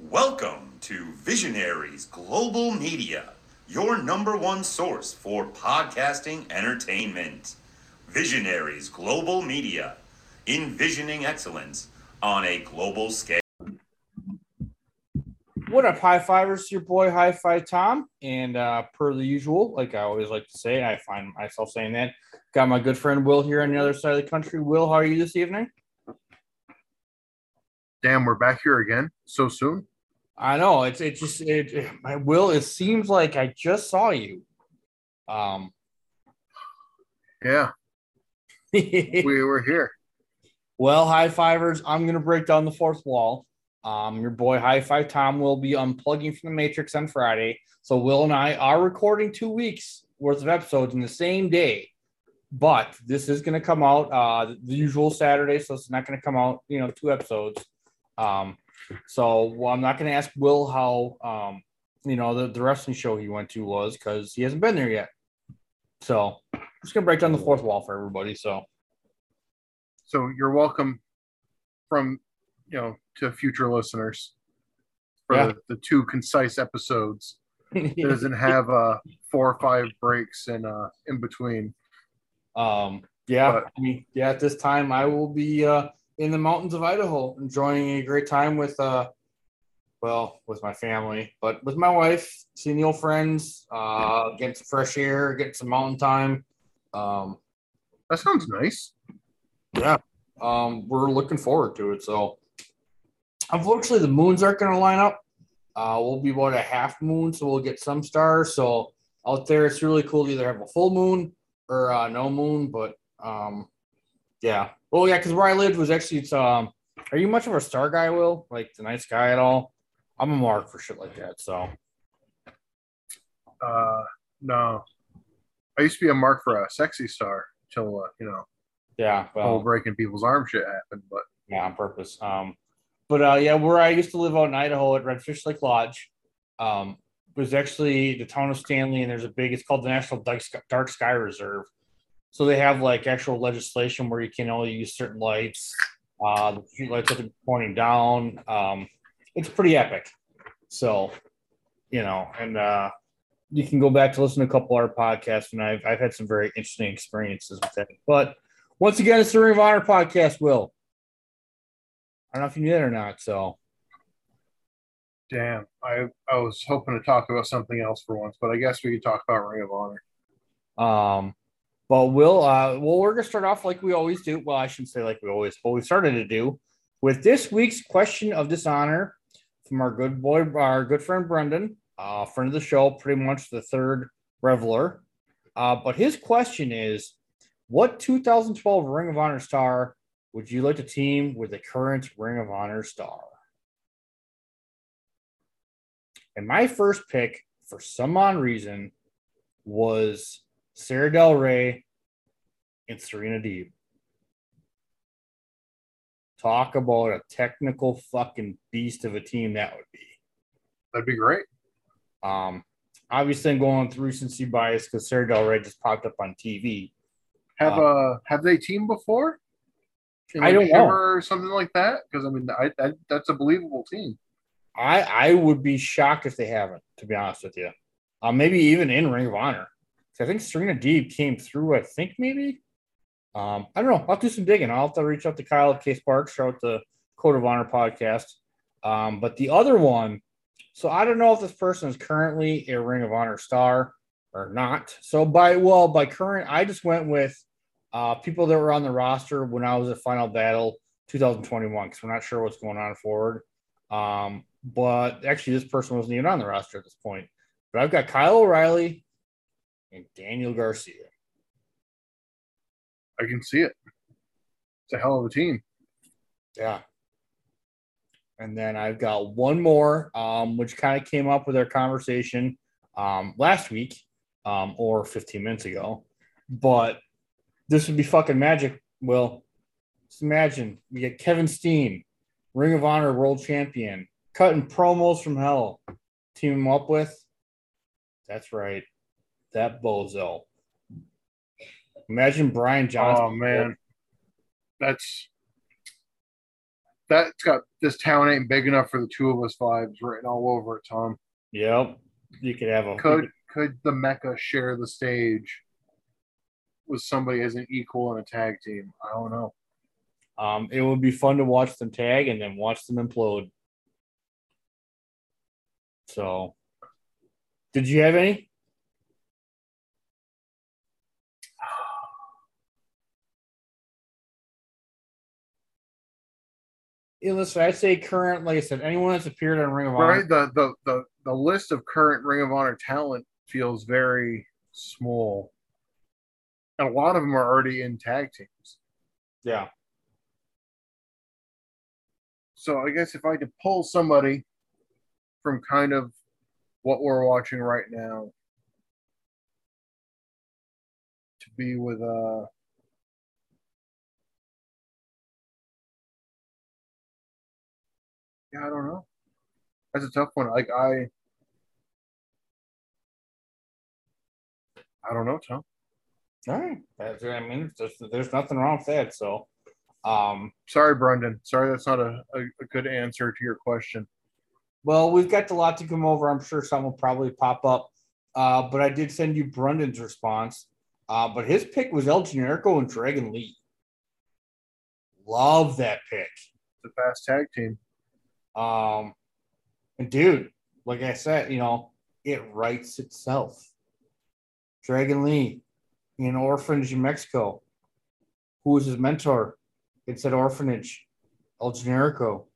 Welcome to Visionaries Global Media, your number one source for podcasting entertainment. Visionaries Global Media, envisioning excellence on a global scale. What up, high fivers? Your boy, High Five Tom, and uh, per the usual, like I always like to say, I find myself saying that. Got my good friend Will here on the other side of the country. Will, how are you this evening? Damn, we're back here again so soon. I know it's it just it, it my Will. It seems like I just saw you. Um, Yeah, we were here. well, high fivers. I'm gonna break down the fourth wall. Um, your boy High Five Tom will be unplugging from the Matrix on Friday. So Will and I are recording two weeks worth of episodes in the same day. But this is gonna come out uh the usual Saturday, so it's not gonna come out, you know, two episodes. Um, so well, I'm not gonna ask Will how um you know the, the wrestling show he went to was because he hasn't been there yet. So I'm just gonna break down the fourth wall for everybody. So So you're welcome from you know to future listeners for Yeah. the, the two concise episodes. It doesn't have uh four or five breaks and uh in between. Um, yeah, But- I mean, yeah, at this time I will be uh, in the mountains of Idaho enjoying a great time with, uh, well, with my family, but with my wife, seeing the old friends, uh, getting some fresh air, getting some mountain time. Um, That sounds nice. yeah, um, we're looking forward to it. So, unfortunately, the moons aren't going to line up. Uh, we'll be about a half moon, so we'll get some stars. So, out there, it's really cool to either have a full moon or uh, no moon. But um, yeah, well, yeah, because where I lived was actually it's um. Are you much of a star guy, Will? Like the nice guy at all? I'm a mark for shit like that. So Uh no. I used to be a mark for a sexy star till uh, you know yeah, well, whole breaking people's arm shit happened. But Yeah, on purpose. Um, but uh, yeah, where I used to live out in Idaho at Redfish Lake Lodge, um, was actually the town of Stanley, and there's a big. It's called the National Dark Sky, Dark Sky Reserve. So they have like actual legislation where you can only use certain lights. Uh, the street lights have to be pointing down. Um, it's pretty epic. So, you know, and uh, you can go back to listen to a couple of our podcasts, and I've I've had some very interesting experiences with that. But once again, it's the Ring of Honor podcast. Will. I don't know if you knew that or not. So damn, I I was hoping to talk about something else for once, but I guess we could talk about Ring of Honor. Um, but we'll uh, well, we're gonna start off like we always do. Well, I shouldn't say like we always, but we started to do with this week's question of dishonor from our good boy, our good friend Brendan, uh, friend of the show, pretty much the third reveler. Uh, but his question is, what 2012 Ring of Honor star would you like to team with the current Ring of Honor star? And my first pick, for some odd reason, was Sarah Del Rey and Serena Deeb. Talk about a technical fucking beast of a team that would be. That'd be great. Um, obviously, I'm going with recency bias because Sarah Del Rey just popped up on TV. Have uh have they teamed before? In, I don't know. Or something like that. Because I mean, I, I, that's a believable team. I I would be shocked if they haven't, to be honest with you. Uh, maybe even in Ring of Honor. 'Cause I think Serena Deeb came through. I think maybe. Um, I don't know. I'll do some digging. I'll have to reach out to Kyle at Case Park, show out the Code of Honor podcast. Um, but the other one, so I don't know if this person is currently a Ring of Honor star or not. So by well, by current, I just went with uh, people that were on the roster when I was at Final Battle 2021 because we're not sure what's going on forward. Um, but actually, this person wasn't even on the roster at this point. But I've got Kyle O'Reilly and Daniel Garcia. I can see it. It's a hell of a team. Yeah. And then I've got one more, um, which kind of came up with our conversation um, last week um, or 15 minutes ago. But this would be fucking magic, Will. Just imagine we get Kevin Steen, Ring of Honor world champion, cutting promos from hell. Team him up with. That's right. That bozo. Imagine Brian Johnson. Oh man, that's that's got this town ain't big enough for the two of us vibes written all over it, Tom. Yep. You could have a Could could the Mecca share the stage with somebody as an equal in a tag team? I don't know. Um, it would be fun to watch them tag and then watch them implode. So, did you have any? Yeah, listen, I'd say current, like I said, anyone that's appeared on Ring of Honor. Right? The, the the the list of current Ring of Honor talent feels very small. And a lot of them are already in tag teams. Yeah. So I guess if I could pull somebody from kind of what we're watching right now to be with uh Yeah, I don't know. That's a tough one. Like I I don't know, Tom. All right. That's, I mean, there's, there's nothing wrong with that. So, um, Sorry, Brendan. Sorry, that's not a, a, a good answer to your question. well, we've got a lot to come over. I'm sure some will probably pop up. Uh, but I did send you Brendan's response. Uh, but his pick was El Generico and Dragon Lee. Love that pick. The fast tag team. Um, and dude, like I said, you know, it writes itself. Dragon Lee, in orphanage in Mexico. Who was his mentor? It said orphanage. El Generico.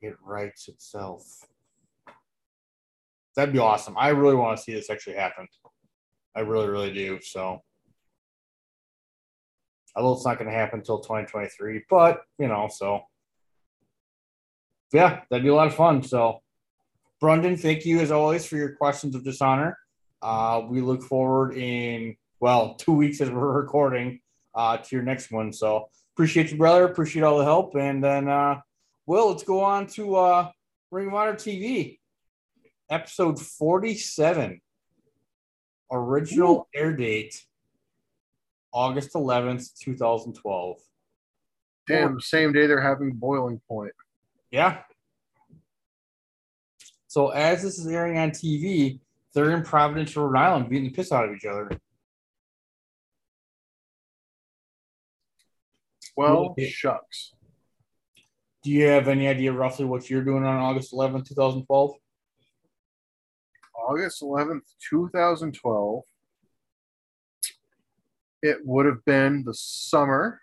It writes itself. That'd be awesome. I really want to see this actually happen. I really, really do. So, although it's not going to happen until 2023, but you know, so yeah, that'd be a lot of fun. So, Brendan, thank you as always for your questions of dishonor. Uh, we look forward in well two weeks as we're recording uh, to your next one. So appreciate you, brother. Appreciate all the help, and then uh, Will, let's go on to uh, Ring of Honor TV, episode forty-seven, original air date, August eleventh, two thousand twelve. Damn, same day they're having boiling point. Yeah. So as this is airing on TV, they're in Providence, Rhode Island, beating the piss out of each other. Well, Yeah. shucks. Do you have any idea roughly what you're doing on August 11th, 2012? August 11th, 2012. It would have been the summer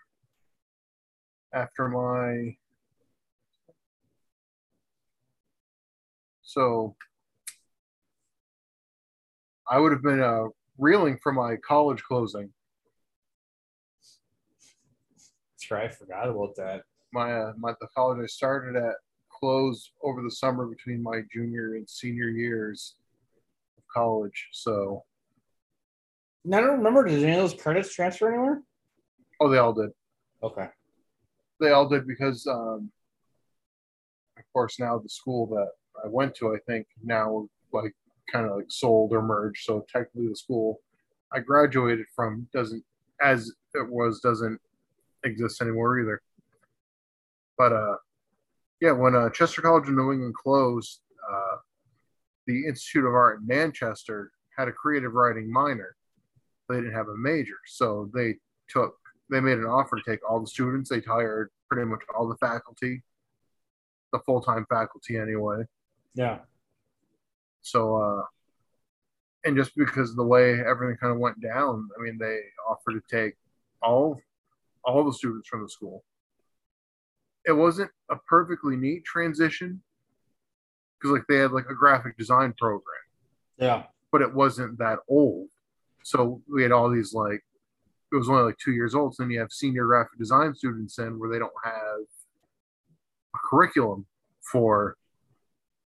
after my. So I would have been uh, reeling for my college closing. Sorry, I forgot about that. My, uh, my the college I started at closed over the summer between my junior and senior years of college. So, And I don't remember. Did any of those credits transfer anywhere? oh, they all did. Okay. they all did because um, of course now the school that I went to I think now like kind of like sold or merged so technically the school I graduated from doesn't as it was doesn't exist anymore either but uh yeah when uh, Chester College in New England closed uh, the Institute of Art in Manchester had a creative writing minor they didn't have a major so they took they made an offer to take all the students. They hired pretty much all the faculty, the full time faculty anyway. Yeah. So, uh, and just because of the way everything kind of went down, I mean, they offered to take all all the students from the school. It wasn't a perfectly neat transition because, like, they had like a graphic design program, Yeah. but it wasn't that old. So we had all these like it was only like two years old. So then you have senior graphic design students in where they don't have a curriculum for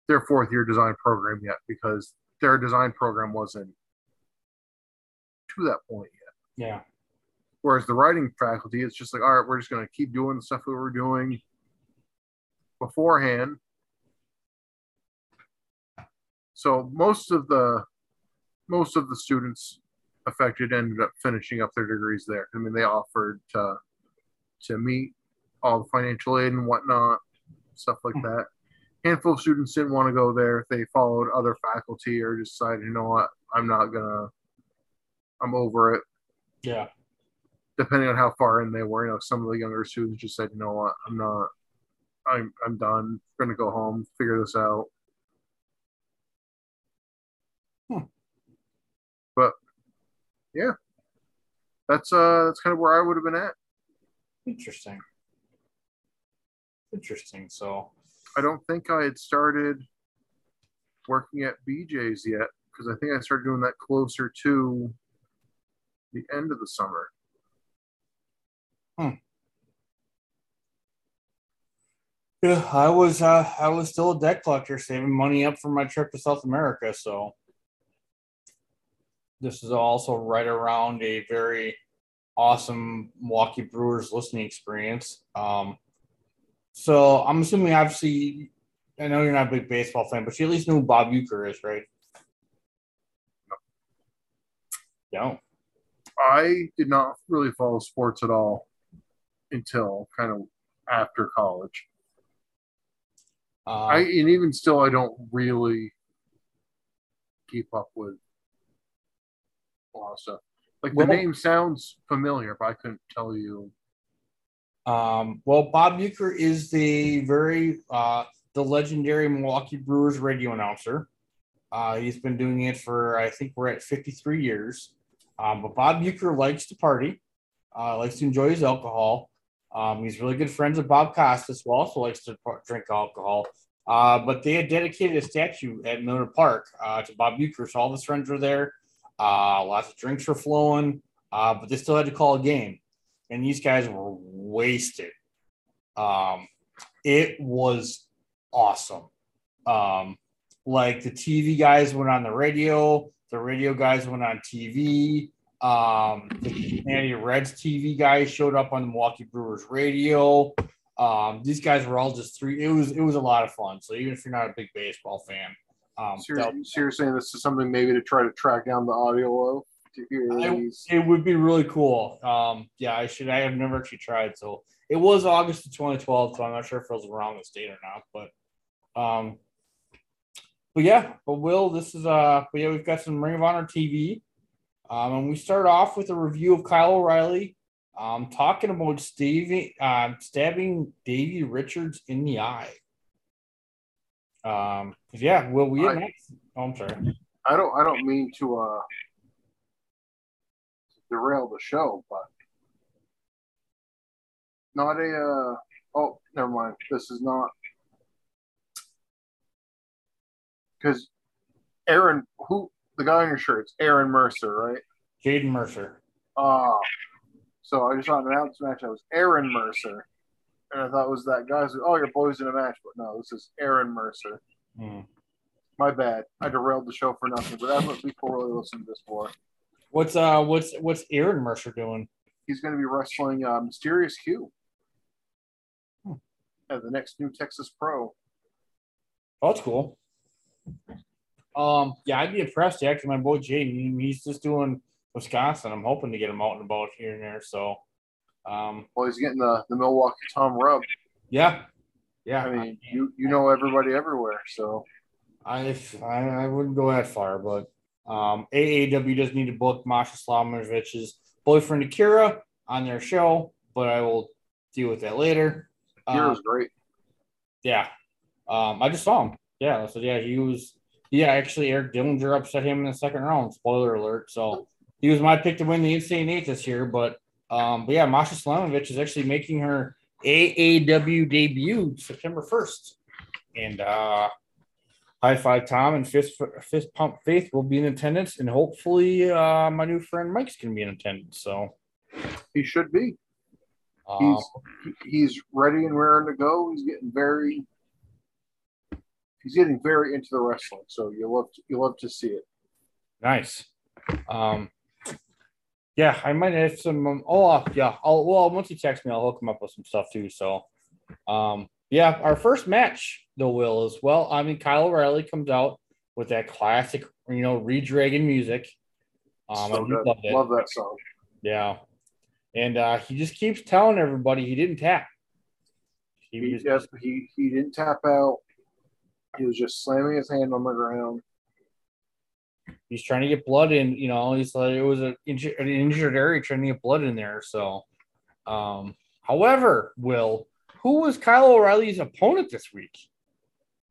their fourth year design program yet because their design program wasn't to that point yet. Yeah. Whereas the writing faculty, it's just like, all right, we're just going to keep doing the stuff that we're doing beforehand. So most of the most of the students affected ended up finishing up their degrees there. I mean, they offered to to meet all the financial aid and whatnot, stuff like hmm. that. Handful of students didn't want to go there. They followed other faculty or decided, you know what, I'm not gonna. I'm over it. Yeah. Depending on how far in they were, you know, some of the younger students just said, you know what, I'm not. I'm I'm done. I'm gonna go home, figure this out. Hmm. But yeah, that's uh that's kind of where I would have been at. Interesting. Interesting. So I don't think I had started working at BJ's yet because I think I started doing that closer to the end of the summer. yeah, I was uh I was still a debt collector saving money up for my trip to South America. So this is also right around a very awesome Milwaukee Brewers listening experience. Um so I'm assuming obviously I know you're not a big baseball fan, but you at least know who Bob Uecker is, right? No. I did not really follow sports at all until kind of after college. Uh, I and even still, I don't really keep up with a lot of stuff. Like the Well- name sounds familiar, but I couldn't tell you. Um, well, Bob Uecker is the very uh, the legendary Milwaukee Brewers radio announcer. Uh, he's been doing it for I think we're at 53 years. Um, but Bob Uecker likes to party, uh, likes to enjoy his alcohol. Um, he's really good friends with Bob Costas, who also likes to drink alcohol. Uh, but they had dedicated a statue at Miller Park uh, to Bob Uecker, so all his friends were there. Uh, lots of drinks were flowing, uh, but they still had to call a game and these guys were wasted. Um, it was awesome. Um, like the TV guys went on the radio, the radio guys went on TV. Um, the Cincinnati Reds TV guys showed up on the Milwaukee Brewers radio. Um, these guys were all just three. It was it was a lot of fun. So even if you're not a big baseball fan, um, So you're, so you're saying this is something maybe to try to track down the audio of to hear I- these. It would be really cool. Um, yeah, I should. I have never actually tried. So it was August of 2012. So I'm not sure if it was around this date or not. But, um, but yeah. But Will, this is uh. But yeah, we've got some Ring of Honor TV. Um, and we start off with a review of Kyle O'Reilly. Um, talking about Stevie, um, stabbing Davey Richards in the eye. Um, yeah, Will we? I- oh, I'm sorry. I don't. I don't mean to uh derail the show, but not a. Uh, oh, never mind. This is not because Aaron, who the guy on your shirt, it's Aaron Mercer, right? Jaden Mercer. Ah, so I just saw an announced match. I was Aaron Mercer, and I thought it was that guy. oh, your boy's in a match, but no, this is Aaron Mercer. Hmm. My bad. I derailed the show for nothing, but that's what people really listen to this for. What's uh what's what's Aaron Mercer doing? He's going to be wrestling uh, Mysterious Q Hmm. at the next new Texas Pro. Oh, that's cool. Um, yeah, I'd be impressed. Yeah, because my boy Jaden, he's just doing Wisconsin. I'm hoping to get him out and about here and there. So, um, Well, he's getting the, the Milwaukee Tom Rub. yeah, yeah. I mean, you you know everybody everywhere, so I, I I wouldn't go that far, but um, AAW does need to book Masha Slamovich's boyfriend Akira on their show, but I will deal with that later. Hero's Um, great. yeah, um, I just saw him. Yeah, so yeah, he was. Yeah, actually, Eric Dillinger upset him in the second round. Spoiler alert. So he was my pick to win the Insane Eight this year, but um, but yeah, Masha Slamovich is actually making her AAW debut September first, and uh, High Five Tom and Fist Fist Pump Faith will be in attendance, and hopefully uh, my new friend Mike's gonna be in attendance. So He should be. um, He's he's ready and raring to go. He's getting very he's getting very into the wrestling. So you love to, you love to see it. Nice. Um, yeah, I might have some. Um, oh, uh, yeah. I'll well once he texts me, I'll hook him up with some stuff too. So, um, yeah, our first match though will as well. I mean, Kyle O'Reilly comes out with that classic, you know, redragon music. Um, So I love. Love that song. Yeah, and uh, he just keeps telling everybody he didn't tap. He He, yep, he he didn't tap out. He was just slamming his hand on the ground. he's trying to get blood in. You know, he's like it was a inju- an injured area trying to get blood in there. So, um, however, Will, who was Kyle O'Reilly's opponent this week?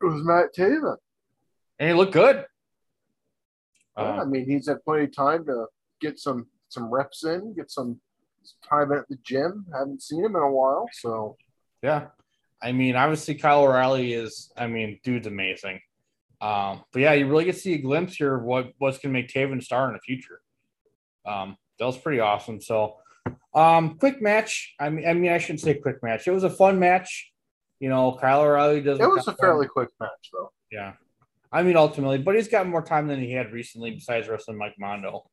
It was Matt Taven. And he looked good. Yeah, I Um, mean, he's had plenty of time to get some some reps in, get some time at the gym. Haven't seen him in a while, so yeah, I mean, obviously Kyle O'Reilly is. I mean, dude's amazing. Um, but yeah, you really get to see a glimpse here of what what's going to make Taven star in the future. Um, that was pretty awesome. So, um, quick match. I mean, I mean, I shouldn't say quick match. It was a fun match. You know, Kyle O'Reilly doesn't. it was a fairly quick match, though. Yeah. I mean, ultimately, but he's got more time than he had recently besides wrestling Mike Mondo.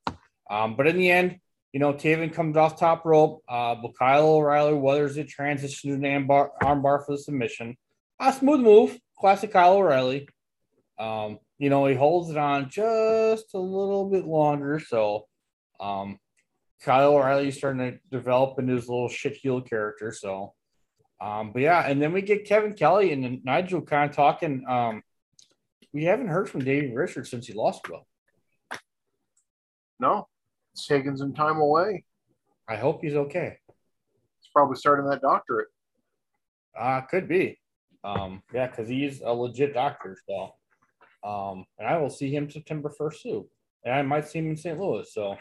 Um, but in the end, you know, Taven comes off top rope, uh, but Kyle O'Reilly weathers it, transition to an armbar, armbar for the submission. A smooth move, classic Kyle O'Reilly. Um, you know, he holds it on just a little bit longer. So, um, Kyle O'Reilly's starting to develop into his little shit heel character. So, um, but yeah, and then we get Kevin Kelly and Nigel kind of talking. Um, we haven't heard from Davey Richards since he lost Will. No, it's taking some time away. I hope he's okay. He's probably starting that doctorate. Uh, could be. Um, yeah, because he's a legit doctor. So, um, and I will see him September 1st too. And I might see him in St. Louis. So,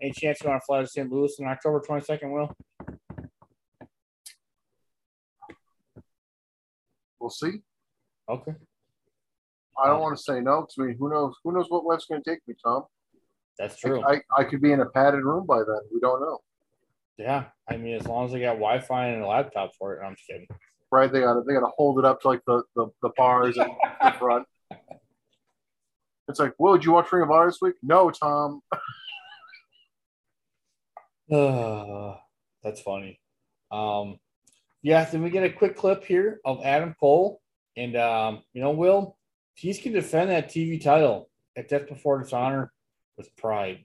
any chance you want to fly to St. Louis on October 22nd, Will? We'll see. Okay. I don't want to say no because I mean, who knows? Who knows what web's going to take me, Tom? That's true. I, I could be in a padded room by then. We don't know. yeah. I mean, as long as I got Wi Fi and a laptop for it, I'm just kidding. Right? They got to they got to hold it up to like the the, the bars in the front. It's like, Will, did you watch Ring of Honor this week? No, Tom. Uh, that's funny. Um, yeah, then we get a quick clip here of Adam Cole, and um, you know, Will, he's can defend that TV title at Death Before Dishonor with pride.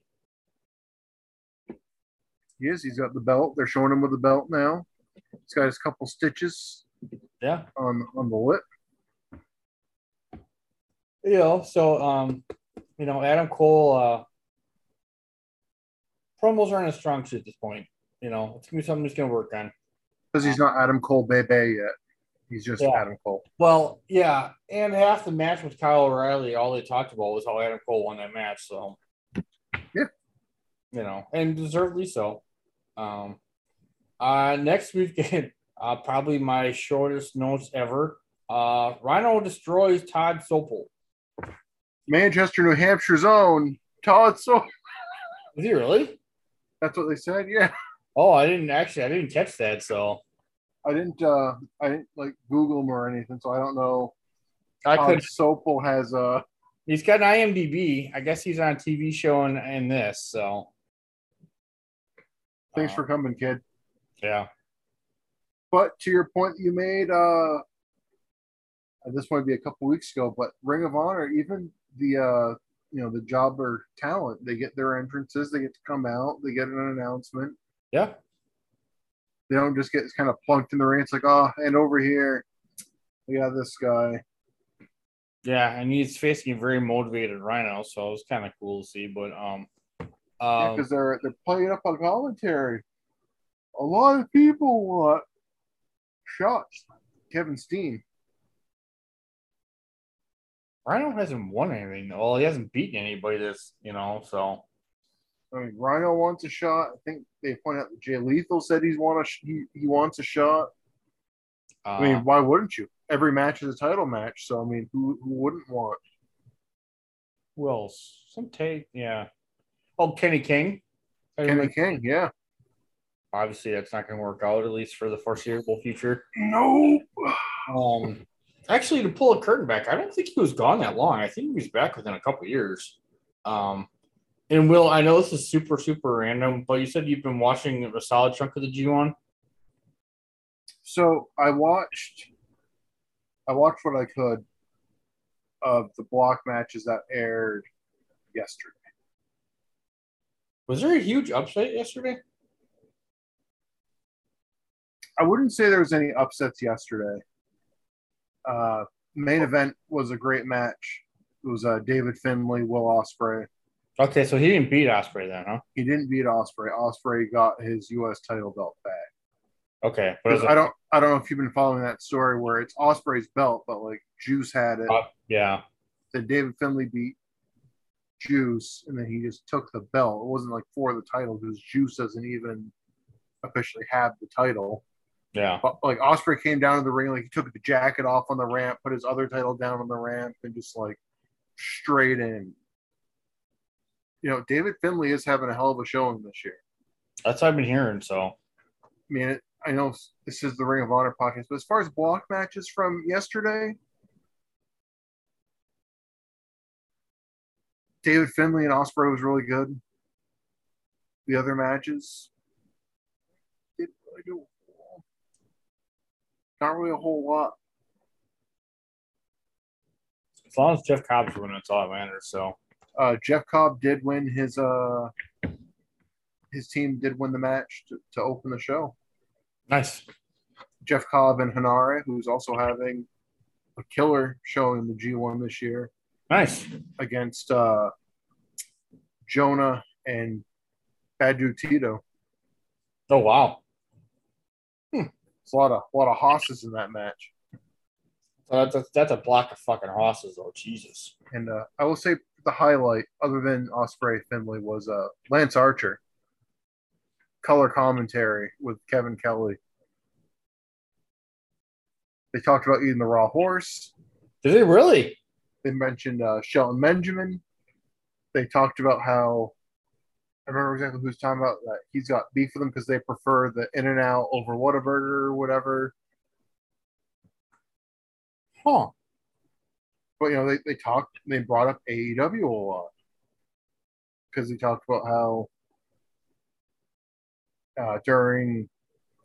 He is. He's got the belt. They're showing him with the belt now. He's got his couple stitches Yeah, on on the lip. you know, so um, you know, Adam Cole, uh, promos aren't a strong suit at this point. You know, it's gonna be something he's gonna work on. Because he's not Adam Cole Bay Bay yet. He's just Yeah. Adam Cole. Well, yeah, and half the match with Kyle O'Reilly, all they talked about was how Adam Cole won that match. So, Yeah. you know, and deservedly so. Um, uh, next we've got uh, probably my shortest notes ever. Uh, Rhino destroys Todd Sopel. Manchester, New Hampshire's own Todd So Is he really? That's what they said. Yeah. Oh, I didn't actually. I didn't catch that. So I didn't uh I didn't like Google him or anything, so I don't know. I could. Sopel has uh He's got an IMDb. I guess he's on a TV show in, in this. So thanks uh, for coming, kid. yeah. But to your point that you made, uh this might be a couple weeks ago, but Ring of Honor, even the uh you know the jobber talent, they get their entrances, they get to come out, they get an announcement. Yeah. They don't just get kind of plunked in the ring. It's like, oh, and over here, we got this guy. Yeah, and he's facing a very motivated Rhino, so it was kind of cool to see. But um, Yeah, um because they're they're playing up on commentary. A lot of people want shots. Kevin Steen. Rhino hasn't won anything. Well, he hasn't beaten anybody this, you know. So I mean, Rhino wants a shot. I think they point out that Jay Lethal said he's want a sh- he, he wants a shot. uh, I mean, why wouldn't you? Every match is a title match, so I mean, who who wouldn't want? who else? Some take, yeah. Oh, Kenny King. Kenny King, yeah. Obviously, that's not going to work out at least for the foreseeable future. No. Um, actually, to pull a curtain back, I don't think he was gone that long. I think he was back within a couple years. Um, and Will, I know this is super super random, but you said you've been watching a solid chunk of the G one. So I watched, I watched what I could of the block matches that aired yesterday. Was there a huge upset yesterday? I wouldn't say there was any upsets yesterday. Uh, main event was a great match. It was uh, David Finlay, Will Ospreay. Okay, so he didn't beat Ospreay then, huh? He didn't beat Ospreay. Ospreay got his U.S. title belt back. Okay, but is I don't, I don't know if you've been following that story where it's Ospreay's belt, but like Juice had it. uh, yeah, Then David Finlay beat Juice, and then he just took the belt. It wasn't like for the title because Juice doesn't even officially have the title. yeah. But like Ospreay came down to the ring, like he took the jacket off on the ramp, put his other title down on the ramp, and just like straight in. You know, David Finlay is having a hell of a showing this year. That's what I've been hearing. So I mean, it, I know this is the Ring of Honor podcast, but as far as block matches from yesterday, David Finlay and Ospreay was really good. The other matches didn't really do not really a whole lot. as long as Jeff Cobb's winning, that's all that matters. So Uh, Jeff Cobb did win his uh his team did win the match to, to open the show. nice. Jeff Cobb and Henare, who's also having a killer show in the G1 this year Nice. against uh, Jonah and Badu Tito. Oh wow. It's a lot of a lot of hosses in that match. So that's a, that's a block of fucking horses, though. Jesus. And uh, I will say the highlight, other than Ospreay Finlay, was uh, Lance Archer. Color commentary with Kevin Kelly. They talked about eating the raw horse. Did they really? They mentioned uh, Shelton Benjamin. They talked about how I remember exactly who was talking about that he's got beef with them because they prefer the In and Out over Whataburger or whatever. Huh. But you know, they, they talked they brought up AEW a lot. Because they talked about how uh, during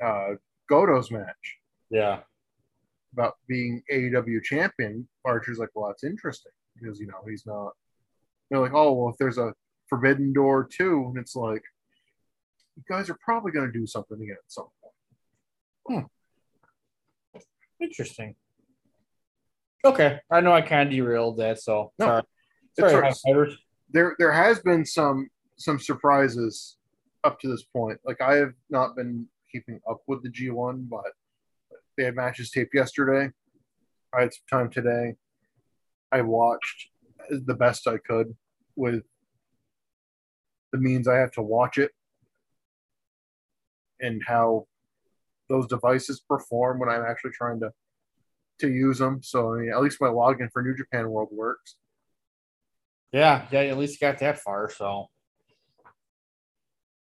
uh, Goto's match Yeah. about being AEW champion, Archer's like, well, that's interesting because you know he's not. They're like, oh well, if there's a Forbidden Door too, and it's like, you guys are probably going to do something again at some point. Interesting. Okay, I know I kind of derailed that, so No, sorry. Sorry, right. There, there has been some some surprises up to this point. Like I have not been keeping up with the G1, but they had matches taped yesterday. I had some time today. I watched the best I could with the means I have to watch it and how those devices perform when I'm actually trying to to use them. So I mean, at least my login for New Japan World works. Yeah, yeah, at least got that far. So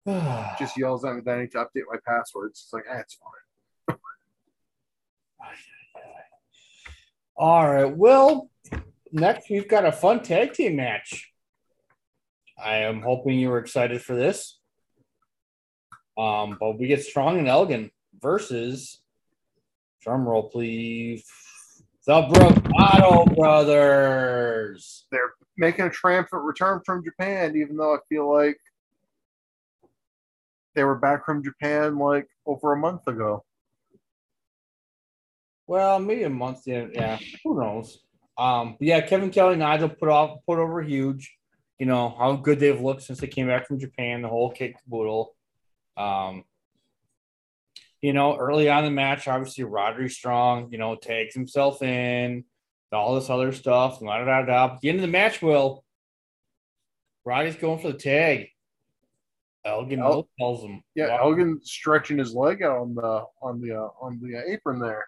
Just yells at me that I need to update my passwords. It's like, ah, it's fine. all right. Well, next we've got a fun tag team match. I am hoping you were excited for this. Um, but we get Strong and Elgin versus drum roll, please. The Bravado Brothers. They're making a triumphant return from Japan, even though I feel like they were back from Japan like over a month ago. Well, maybe a month. Yeah, yeah. Who knows? Um, but yeah, Kevin Kelly and Nigel put off put over huge. You know how good they've looked since they came back from Japan. The whole kick caboodle. Um, you know, early on the match, obviously Roderick Strong, you know, tags himself in, all this other stuff. Da, da, da, da. At the end of the match, Will Roddy's going for the tag. Elgin El- El- tells him, Yeah, "Walk Elgin stretching his leg out on the on the uh, on the apron there.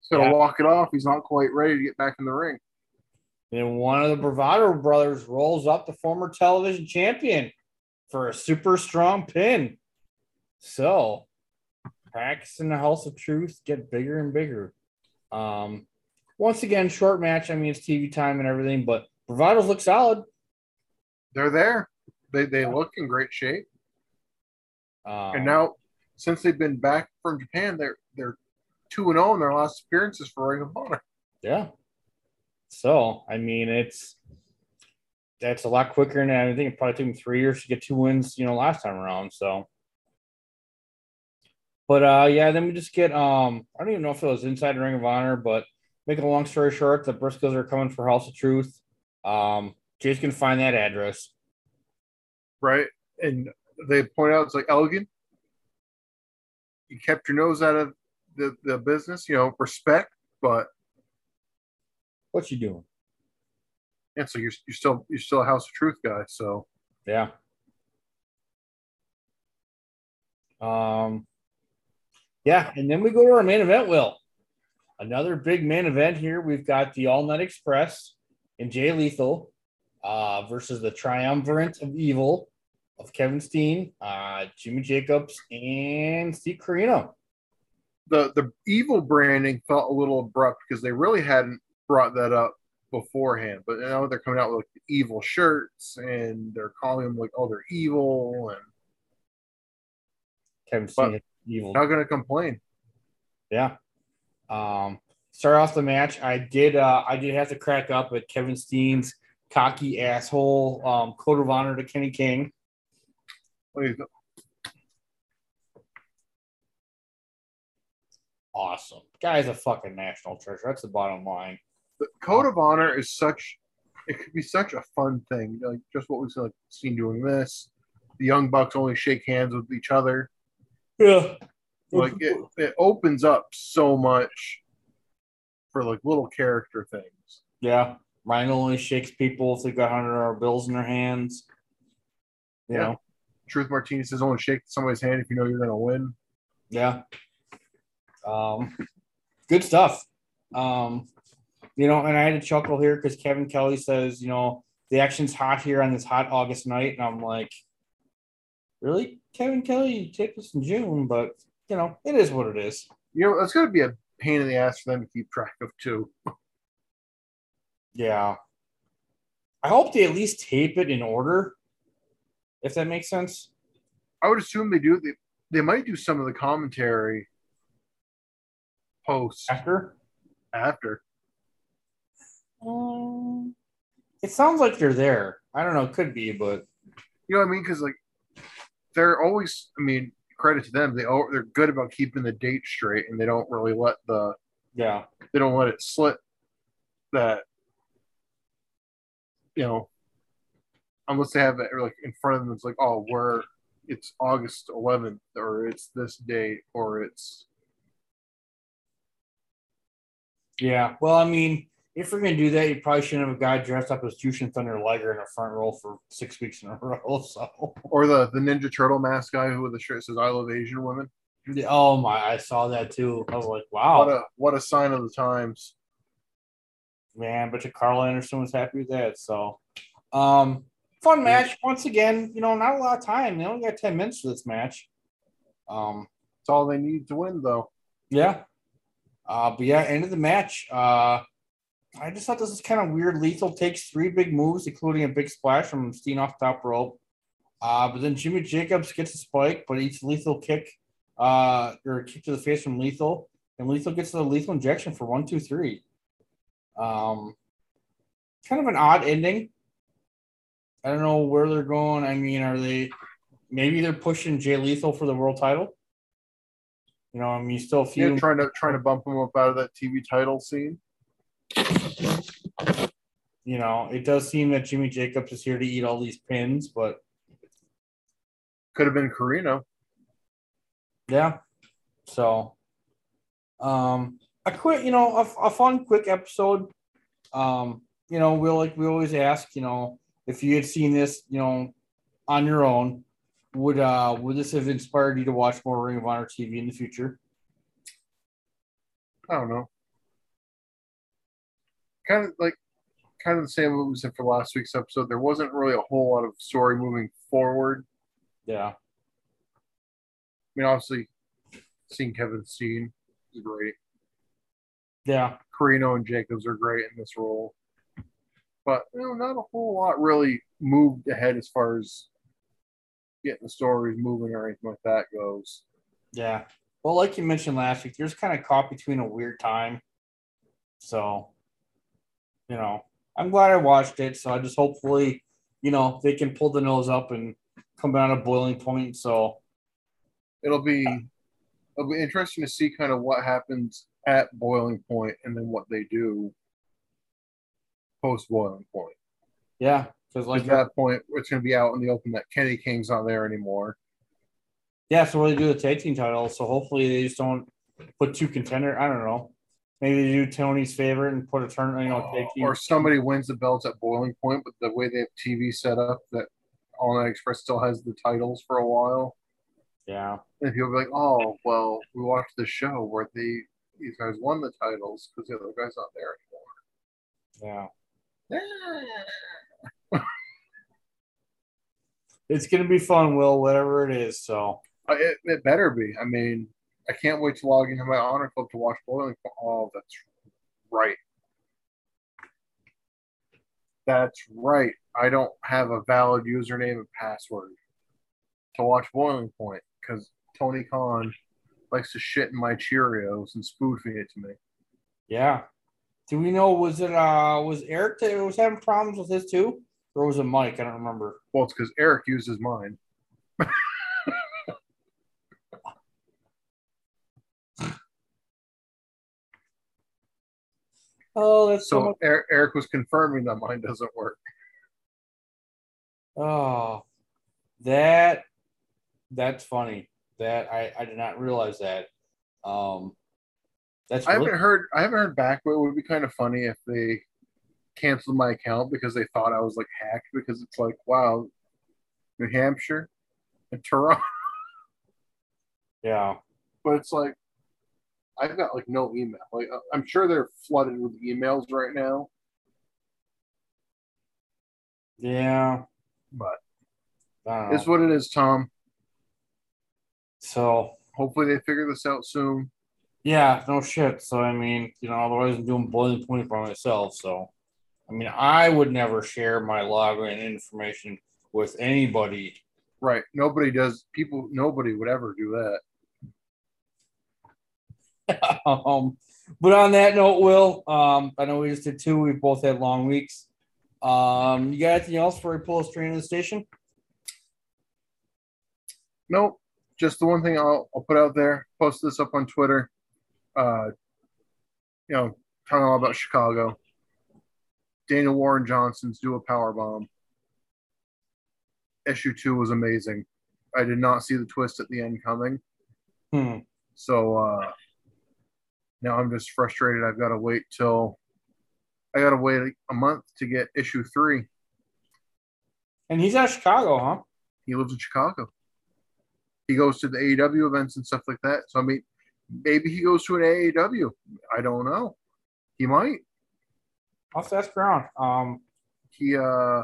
He's gonna Yeah. walk it off. He's not quite ready to get back in the ring. And one of the Bravado brothers rolls up the former television champion for a super strong pin. So, packs in the House of Truth get bigger and bigger. Um, once again, short match. I mean, it's TV time and everything, but Bravados look solid. They're there. They they look in great shape. Um, And now, since they've been back from Japan, they're they're two and zero in their last appearances for Ring of Honor. yeah. So, I mean, it's that's a lot quicker than I think it probably took them three years to get two wins, you know, last time around. So, But uh, yeah, then we just get um, I don't even know if it was inside Ring of Honor, but make a long story short, the Briscoes are coming for House of Truth. Um, Jay's can find that address. right? And they point out it's like Elgin. You kept your nose out of the, the business, you know, respect, but What you doing? and so you're you're still you're still a House of Truth guy. So Yeah. Um. Yeah, and then we go to our main event. Will another big main event here? We've got the All Night Express and Jay Lethal uh, versus the Triumvirate of Evil of Kevin Steen, uh, Jimmy Jacobs, and Steve Corino. the the evil branding felt a little abrupt because they really hadn't brought that up beforehand. But now they're coming out with like evil shirts and they're calling them like oh they're evil and Kevin Steen, evil. not gonna complain. Yeah. Um, start off the match. I did uh I did have to crack up at Kevin Steen's cocky asshole um code of honor to Kenny King. What do you think? Awesome. Guy's a fucking national treasure. That's the bottom line. The code of honor is such it could be such a fun thing. Like just what we've like, seen doing this. The young bucks only shake hands with each other. Yeah. Like it, it opens up so much for like little character things. Yeah. Ryan only shakes people if they've got hundred dollar bills in their hands. You Yeah. know? Truth Martinez says only shake somebody's hand if you know you're gonna win. Yeah. Um, good stuff. Um, you know, and I had to chuckle here because Kevin Kelly says, you know, the action's hot here on this hot August night, and I'm like, really, Kevin Kelly, take this in June, but you know, it is what it is. You know, that's gonna be a pain in the ass for them to keep track of too. Yeah. I hope they at least tape it in order, if that makes sense. I would assume they do. They, they might do some of the commentary post After, after. um, it sounds like they're there. I don't know, it could be, but You know what I mean? Because like they're always. I mean, credit to them. They al- they're good about keeping the date straight, and they don't really let the yeah, they don't let it slip. That you know, unless they have it like in front of them, it's like, oh, we're it's August 11th, or it's this date, or it's Yeah. Well, I mean, if we're gonna do that, you probably shouldn't have a guy dressed up as Jushin Thunder Liger in a front row for six weeks in a row. So, or the the Ninja Turtle mask guy who with the shirt says "I love Asian women." oh my, I saw that too. I was like, wow, What a what a sign of the times. man. But Karl Anderson was happy with that. So, um, fun match once again. You know, not a lot of time. They only got ten minutes for this match. Um, It's all they need to win, though. Yeah. Uh, but yeah, end of the match. Uh, I just thought this was kind of weird. Lethal takes three big moves, including a big splash from Steen off top rope. Uh, but then Jimmy Jacobs gets a spike, but eats lethal kick, uh, or kick to the face from Lethal, and Lethal gets the lethal injection for one, two, three. Um, kind of an odd ending. I don't know where they're going. I mean, are they maybe they're pushing Jay Lethal for the world title? You know, I mean, still a few. Yeah, trying to trying to bump him up out of that TV title scene. You know, it does seem that Jimmy Jacobs is here to eat all these pins, but Could have been Corino. yeah. So, um, a quick, you know, a, a fun, quick episode. Um, you know, we'll like we always ask, you know, if you had seen this, you know, on your own, would uh would this have inspired you to watch more Ring of Honor TV in the future? I don't know. Kind of like, kind of the same what we said for last week's episode. There wasn't really a whole lot of story moving forward. Yeah, I mean, obviously, seeing Kevin Steen is great. yeah, Corino and Jacobs are great in this role, but you know, not a whole lot really moved ahead as far as getting the stories moving or anything like that goes. yeah. Well, like you mentioned last week, you're just kind of caught between a weird time. So, you know, I'm glad I watched it. So I just hopefully, you know, they can pull the nose up and come down a boiling point. So It'll be it'll be interesting to see kind of what happens at boiling point and then what they do post boiling point. Yeah, because like At that point, it's going to be out in the open that Kenny King's not there anymore. yeah, so what they do the tag team title. So hopefully they just don't put two contender. I don't know. Maybe they do Tony's favorite and put a turn. You know, tag team. or somebody wins the belts at boiling point, but the way they have TV set up that All Night Express still has the titles for a while. yeah, And people be like, oh, well, we watched the show where they these guys won the titles because the other guy's not there anymore. yeah. anymore. It's gonna be fun, Will. Whatever it is. So Uh, It, it better be. I mean, I can't wait to log into my Honor Club to watch Boiling Point. Oh, that's right. That's right. I don't have a valid username and password to watch Boiling Point because Tony Khan likes to shit in my Cheerios and spoon feed it to me. yeah. Do we know? Was it uh was Eric that was having problems with this too, or was it Mike? I don't remember. Well, it's because Eric uses mine. Oh, that's so. So much- Eric, Eric was confirming that mine doesn't work. Oh, that that's funny. That I I did not realize that. Um, that's I really, haven't heard. I haven't heard back, but it would be kind of funny if they canceled my account because they thought I was like hacked. Because it's like, wow, New Hampshire and Toronto, yeah. but it's like I've got like no email. Like uh, I'm sure they're flooded with emails right now, Yeah, but it's what it is, Tom. so Hopefully they figure this out soon. yeah, no shit. So I mean, you know, otherwise I'm doing boiling point by myself. So I mean, I would never share my login information with anybody. Right? Nobody does. People. Nobody would ever do that. um, but on that note, Will, um, I know we just did two. We both had long weeks. Um, you got anything else before we pull a string in the station? Nope. Just the one thing I'll, I'll put out there. Post this up on Twitter. Uh, you know, talking all about Chicago. Daniel Warren Johnson's do a power bomb. Issue two was amazing. I did not see the twist at the end coming. Hmm. So uh, now I'm just frustrated. I've got to wait till I got to wait a month to get issue three. And he's out of Chicago, huh? He lives in Chicago. He goes to the AEW events and stuff like that. So I mean, maybe he goes to an AEW. I don't know. He might. I'll have to ask around. Um, He uh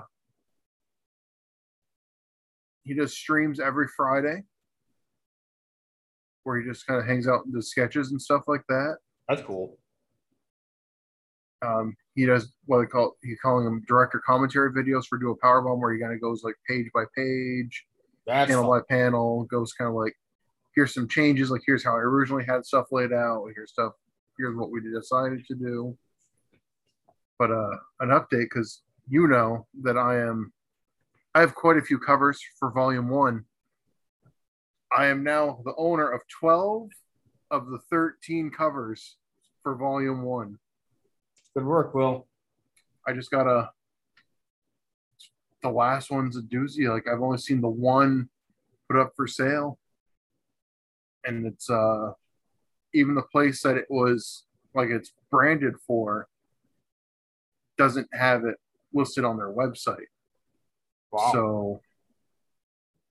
he does streams every Friday where he just kind of hangs out and does sketches and stuff like that. That's cool. Um, he does what they call he's calling them director commentary videos for Do a Powerbomb where he kind of goes like page by page, That's panel fun. by panel, goes kind of like here's some changes, like here's how I originally had stuff laid out, here's stuff, here's what we decided to do. But uh an update because you know that I am I have quite a few covers for volume one. I am now the owner of 12 of the 13 covers for volume one. good work, Will. I just got a. The last one's a doozy. Like I've only seen the one put up for sale, and it's uh, even the place that it was like it's branded for doesn't have it listed on their website. Wow. So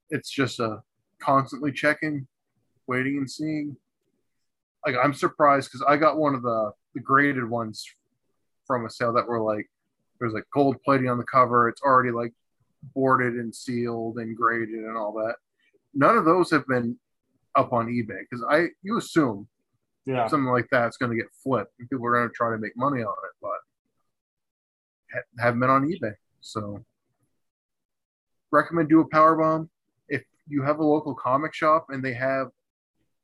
it's just a constantly checking, waiting and seeing. Like I'm surprised because I got one of the the graded ones from a sale that were like there's like gold plating on the cover. It's already like boarded and sealed and graded and all that. None of those have been up on eBay because I you assume yeah. something like that's going to get flipped and people are going to try to make money on it, but ha- haven't been on eBay. So recommend do a power bomb if you have a local comic shop and they have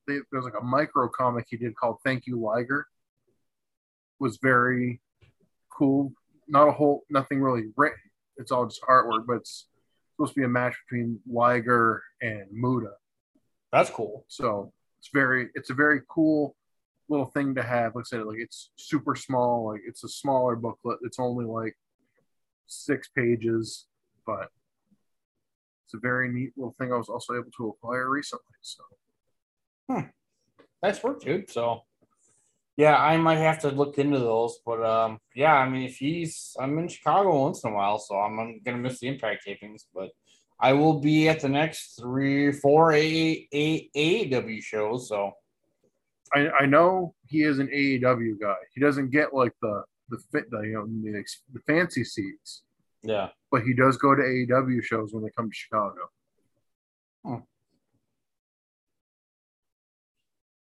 there's like a micro comic he did called Thank You Liger was very cool. Not a whole nothing really written. It's all just artwork, but it's supposed to be a match between Liger and Muta. That's cool. So It's very it's a very cool little thing to have. Like I said, like it's super small. Like it's a smaller booklet. It's only like six pages, but it's a very neat little thing. I was also able to acquire recently. So Nice work, dude. So, yeah, I might have to look into those. But um, yeah, I mean, if he's, I'm in Chicago once in a while, so I'm, I'm gonna miss the Impact tapings. But I will be at the next three, four A A AEW shows. So I, I know he is an AEW guy. He doesn't get like the the fit the you know the, the fancy seats, yeah, but he does go to AEW shows when they come to Chicago.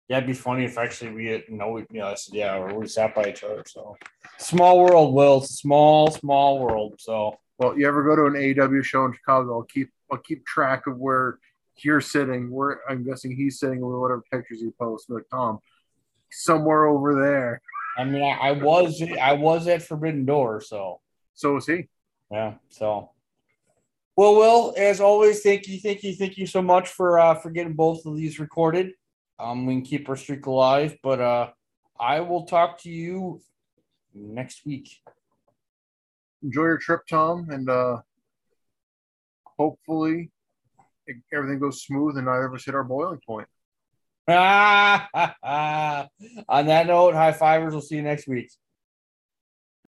Yeah, it'd be funny if actually we you know we you know I said yeah we sat by each other. So small world, Will. Small, small world. So Well, you ever go to an AEW show in Chicago? I'll keep I'll keep track of where you're sitting. Where I'm guessing he's sitting with whatever pictures he posts. Like Tom, somewhere over there. I mean, I, I was I was at Forbidden Door, so. So is he. Yeah. So, well, Will, as always, thank you, thank you, thank you so much for uh, for getting both of these recorded. Um, we can keep our streak alive, but uh, I will talk to you next week. Enjoy your trip, Tom, and uh, hopefully everything goes smooth and neither of us hit our boiling point. On that note, high fivers. We'll see you next week.